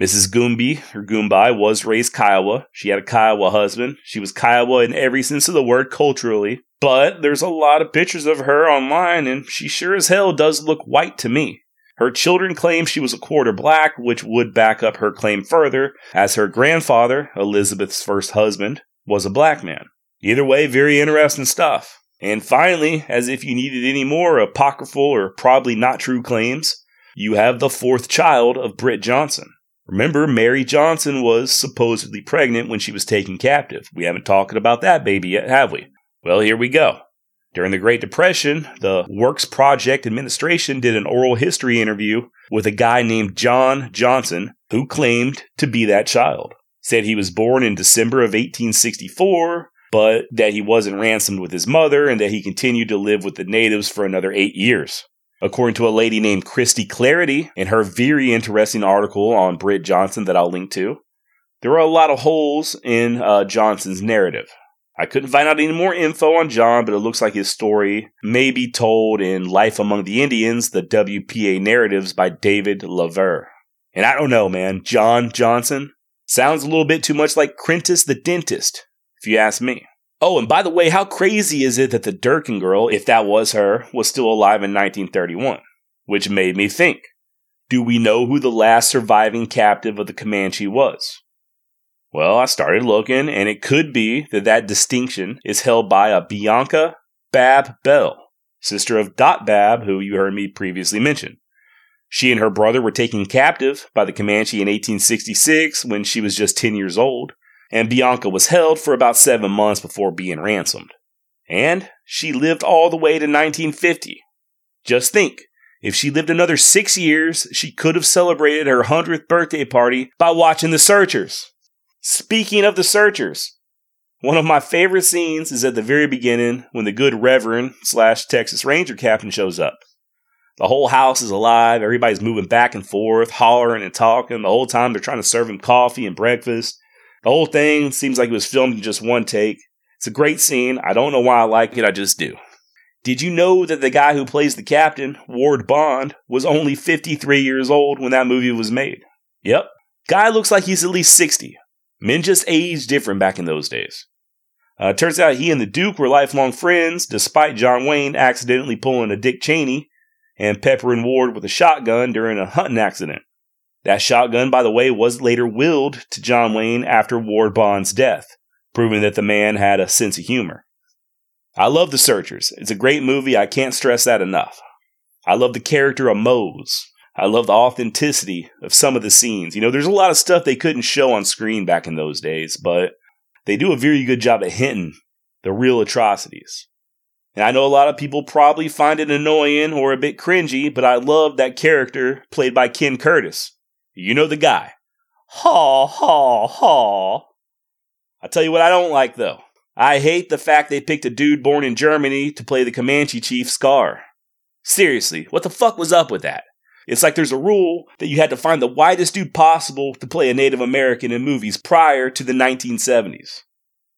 Mrs. Goomby, or Goombai, was raised Kiowa. She had a Kiowa husband. She was Kiowa in every sense of the word culturally. But there's a lot of pictures of her online, and she sure as hell does look white to me. Her children claim she was a quarter black, which would back up her claim further, as her grandfather, Elizabeth's first husband, was a black man. Either way, very interesting stuff. And finally, as if you needed any more apocryphal or probably not true claims, you have the fourth child of Britt Johnson. Remember, Mary Johnson was supposedly pregnant when she was taken captive. We haven't talked about that baby yet, have we? Well, here we go. During the Great Depression, the Works Project Administration did an oral history interview with a guy named John Johnson who claimed to be that child. Said he was born in December of 1864, but that he wasn't ransomed with his mother and that he continued to live with the natives for another eight years. According to a lady named Christy Claridy in her very interesting article on Britt Johnson that I'll link to, there are a lot of holes in uh, Johnson's narrative. I couldn't find out any more info on John, but it looks like his story may be told in Life Among the Indians, the WPA narratives by David Laver. And I don't know, man, John Johnson sounds a little bit too much like Crentus the dentist, if you ask me. Oh, and by the way, how crazy is it that the Durkin girl, if that was her, was still alive in 1931? Which made me think do we know who the last surviving captive of the Comanche was? Well, I started looking, and it could be that that distinction is held by a Bianca Babb Bell, sister of Dot Babb, who you heard me previously mention. She and her brother were taken captive by the Comanche in 1866 when she was just 10 years old, and Bianca was held for about seven months before being ransomed. And she lived all the way to 1950. Just think, if she lived another six years, she could have celebrated her 100th birthday party by watching The Searchers. Speaking of the searchers, one of my favorite scenes is at the very beginning when the good Reverend slash Texas Ranger captain shows up. The whole house is alive. Everybody's moving back and forth, hollering and talking. The whole time they're trying to serve him coffee and breakfast. The whole thing seems like it was filmed in just one take. It's a great scene. I don't know why I like it. I just do. Did you know that the guy who plays the captain, Ward Bond, was only 53 years old when that movie was made? Yep. Guy looks like he's at least 60. Men just aged different back in those days. Uh, turns out he and the Duke were lifelong friends, despite John Wayne accidentally pulling a Dick Cheney and peppering Ward with a shotgun during a hunting accident. That shotgun, by the way, was later willed to John Wayne after Ward Bond's death, proving that the man had a sense of humor. I love The Searchers. It's a great movie. I can't stress that enough. I love the character of Mose. I love the authenticity of some of the scenes. You know, there's a lot of stuff they couldn't show on screen back in those days, but they do a very good job at hinting the real atrocities. And I know a lot of people probably find it annoying or a bit cringy, but I love that character played by Ken Curtis. You know the guy. Ha ha ha. I tell you what I don't like though. I hate the fact they picked a dude born in Germany to play the Comanche chief Scar. Seriously, what the fuck was up with that? It's like there's a rule that you had to find the whitest dude possible to play a Native American in movies prior to the 1970s.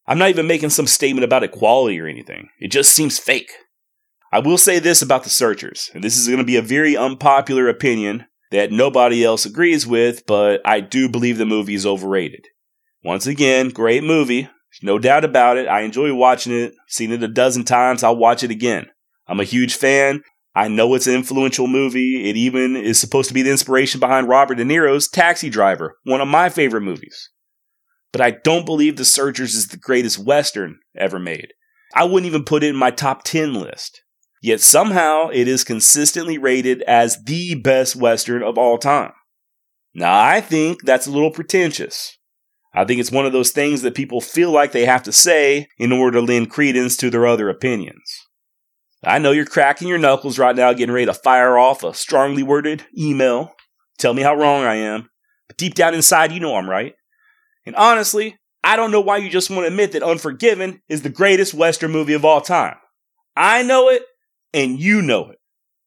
I'm not even making some statement about equality or anything. It just seems fake. I will say this about The Searchers, and this is going to be a very unpopular opinion that nobody else agrees with, but I do believe the movie is overrated. Once again, great movie. no doubt about it. I enjoy watching it. Seen it a dozen times. I'll watch it again. I'm a huge fan. I know it's an influential movie. It even is supposed to be the inspiration behind Robert De Niro's Taxi Driver, one of my favorite movies. But I don't believe The Searchers is the greatest Western ever made. I wouldn't even put it in my top 10 list. Yet somehow it is consistently rated as the best Western of all time. Now, I think that's a little pretentious. I think it's one of those things that people feel like they have to say in order to lend credence to their other opinions. I know you're cracking your knuckles right now, getting ready to fire off a strongly worded email. Tell me how wrong I am. But deep down inside, you know I'm right. And honestly, I don't know why you just want to admit that Unforgiven is the greatest Western movie of all time. I know it, and you know it.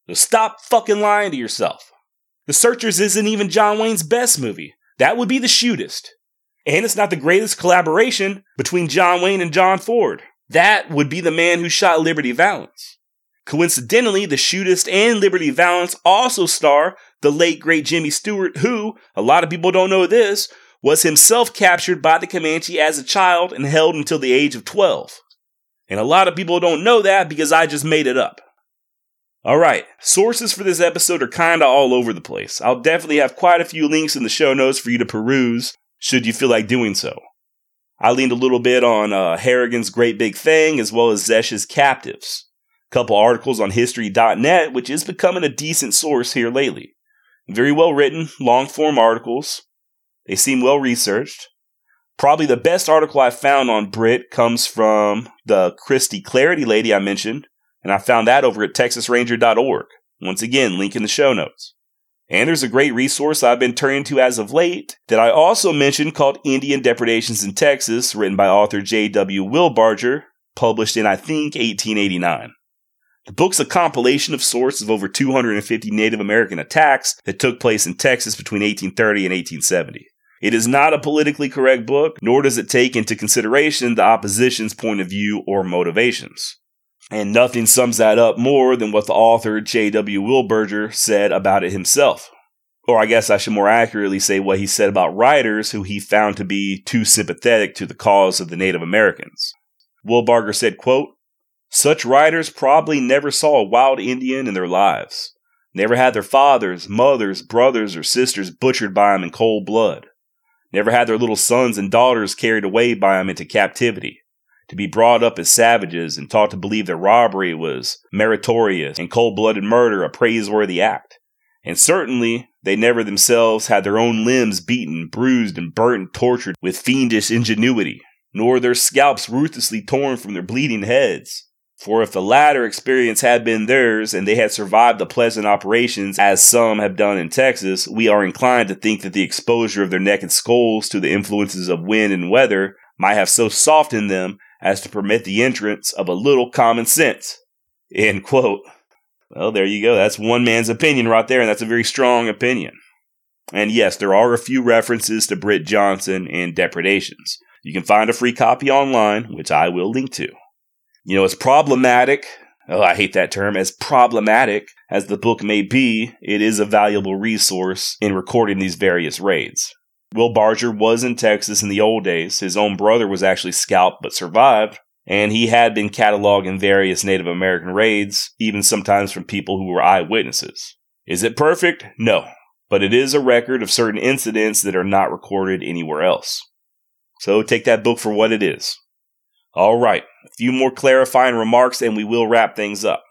So stop fucking lying to yourself. The Searchers isn't even John Wayne's best movie. That would be the shootist. And it's not the greatest collaboration between John Wayne and John Ford. That would be the man who shot Liberty Valance. Coincidentally, the shootist and Liberty Valance also star the late great Jimmy Stewart, who, a lot of people don't know this, was himself captured by the Comanche as a child and held until the age of 12. And a lot of people don't know that because I just made it up. All right, sources for this episode are kind of all over the place. I'll definitely have quite a few links in the show notes for you to peruse should you feel like doing so. I leaned a little bit on uh, Harrigan's Great Big Thing as well as Zesch's Captives. A couple articles on History.net, which is becoming a decent source here lately. Very well written, long form articles. They seem well researched. Probably the best article I found on Brit comes from the Christy Claridy lady I mentioned, and I found that over at texasranger.org. Once again, link in the show notes. And there's a great resource I've been turning to as of late that I also mentioned called Indian Depredations in Texas, written by author J.W. Wilbarger, published in, I think, 1889. The book's a compilation of sources of over 250 Native American attacks that took place in Texas between 1830 and 1870. It is not a politically correct book, nor does it take into consideration the opposition's point of view or motivations. And nothing sums that up more than what the author J.W. Wilbarger said about it himself. Or I guess I should more accurately say what he said about writers who he found to be too sympathetic to the cause of the Native Americans. Wilbarger said, quote, Such writers probably never saw a wild Indian in their lives, never had their fathers, mothers, brothers, or sisters butchered by them in cold blood, never had their little sons and daughters carried away by them into captivity to be brought up as savages and taught to believe that robbery was meritorious and cold blooded murder a praiseworthy act. And certainly, they never themselves had their own limbs beaten, bruised, and burnt and tortured with fiendish ingenuity, nor their scalps ruthlessly torn from their bleeding heads. For if the latter experience had been theirs and they had survived the pleasant operations as some have done in Texas, we are inclined to think that the exposure of their naked skulls to the influences of wind and weather might have so softened them as to permit the entrance of a little common sense. End quote. Well, there you go. That's one man's opinion right there, and that's a very strong opinion. And yes, there are a few references to Britt Johnson and depredations. You can find a free copy online, which I will link to. You know, as problematic. Oh, I hate that term. As problematic as the book may be, it is a valuable resource in recording these various raids. Wilbarger was in Texas in the old days. His own brother was actually scalped but survived, and he had been cataloged in various Native American raids, even sometimes from people who were eyewitnesses. Is it perfect? No, but it is a record of certain incidents that are not recorded anywhere else. So take that book for what it is. All right, a few more clarifying remarks and we will wrap things up.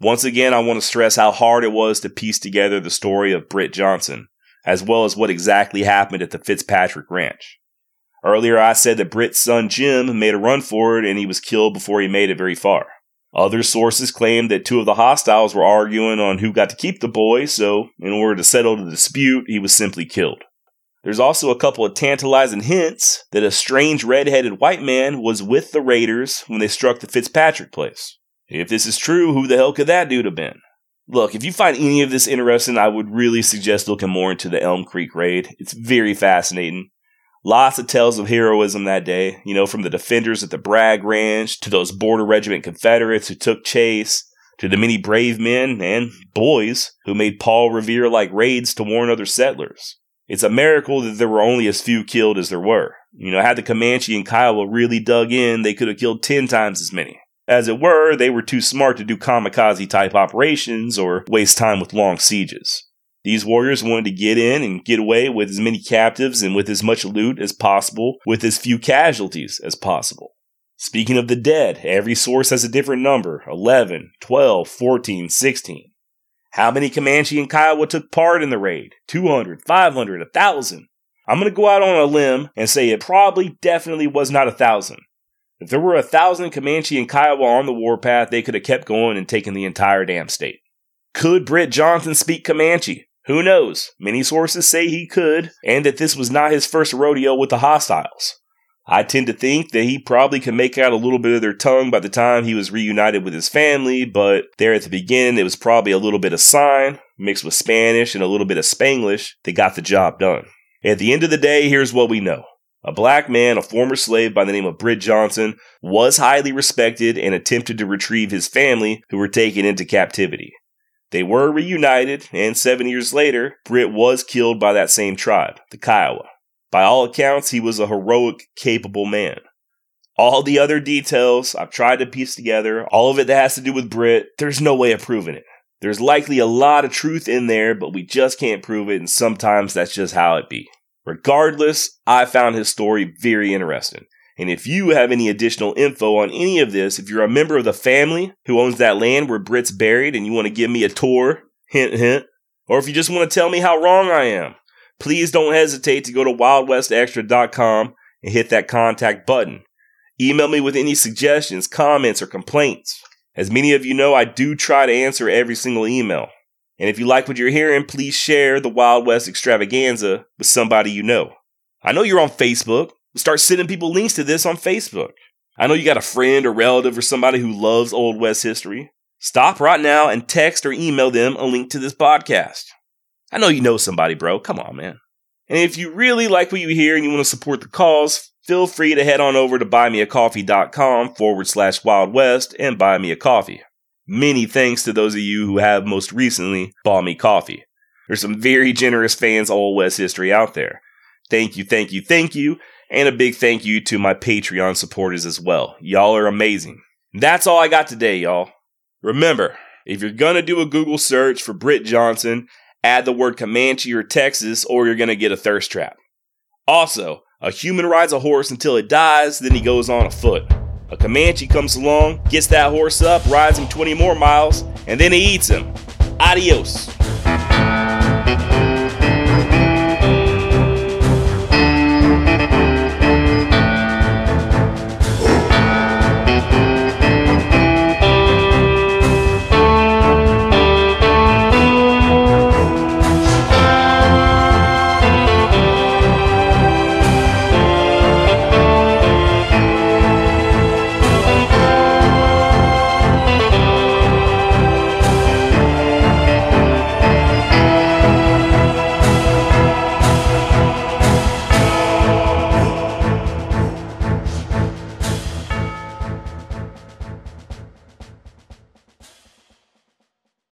Once again, I want to stress how hard it was to piece together the story of Britt Johnson as well as what exactly happened at the Fitzpatrick Ranch. Earlier, I said that Britt's son Jim made a run for it and he was killed before he made it very far. Other sources claim that two of the hostiles were arguing on who got to keep the boy, so in order to settle the dispute, he was simply killed. There's also a couple of tantalizing hints that a strange red-headed white man was with the raiders when they struck the Fitzpatrick place. If this is true, who the hell could that dude have been? Look, if you find any of this interesting, I would really suggest looking more into the Elm Creek raid. It's very fascinating. Lots of tales of heroism that day, you know, from the defenders at the Bragg Ranch to those Border Regiment Confederates who took chase to the many brave men and boys who made Paul Revere like raids to warn other settlers. It's a miracle that there were only as few killed as there were. You know, had the Comanche and Kiowa really dug in, they could have killed 10 times as many. As it were, they were too smart to do kamikaze type operations or waste time with long sieges. These warriors wanted to get in and get away with as many captives and with as much loot as possible, with as few casualties as possible. Speaking of the dead, every source has a different number 11, 12, 14, 16. How many Comanche and Kiowa took part in the raid? 200, 500, 1,000? I'm going to go out on a limb and say it probably definitely was not a thousand. If there were a thousand Comanche and Kiowa on the warpath, they could have kept going and taken the entire damn state. Could Britt Johnson speak Comanche? Who knows? Many sources say he could, and that this was not his first rodeo with the hostiles. I tend to think that he probably could make out a little bit of their tongue by the time he was reunited with his family, but there at the beginning, it was probably a little bit of sign mixed with Spanish and a little bit of Spanglish that got the job done. At the end of the day, here's what we know. A black man, a former slave by the name of Britt Johnson, was highly respected and attempted to retrieve his family who were taken into captivity. They were reunited, and seven years later, Britt was killed by that same tribe, the Kiowa. By all accounts, he was a heroic, capable man. All the other details I've tried to piece together, all of it that has to do with Britt, there's no way of proving it. There's likely a lot of truth in there, but we just can't prove it, and sometimes that's just how it be. Regardless, I found his story very interesting. And if you have any additional info on any of this, if you're a member of the family who owns that land where Britt's buried and you want to give me a tour, hint, hint, or if you just want to tell me how wrong I am, please don't hesitate to go to wildwestextra.com and hit that contact button. Email me with any suggestions, comments, or complaints. As many of you know, I do try to answer every single email. And if you like what you're hearing, please share the Wild West extravaganza with somebody you know. I know you're on Facebook. Start sending people links to this on Facebook. I know you got a friend or relative or somebody who loves Old West history. Stop right now and text or email them a link to this podcast. I know you know somebody, bro. Come on, man. And if you really like what you hear and you want to support the cause, feel free to head on over to buymeacoffee.com forward slash Wild West and buy me a coffee. Many thanks to those of you who have most recently bought me coffee. There's some very generous fans Old West history out there. Thank you, thank you, thank you. And a big thank you to my Patreon supporters as well. Y'all are amazing. That's all I got today, y'all. Remember, if you're gonna do a Google search for Britt Johnson, add the word Comanche or Texas, or you're gonna get a thirst trap. Also, a human rides a horse until it dies, then he goes on a foot. A Comanche comes along, gets that horse up, rides him 20 more miles, and then he eats him. Adios.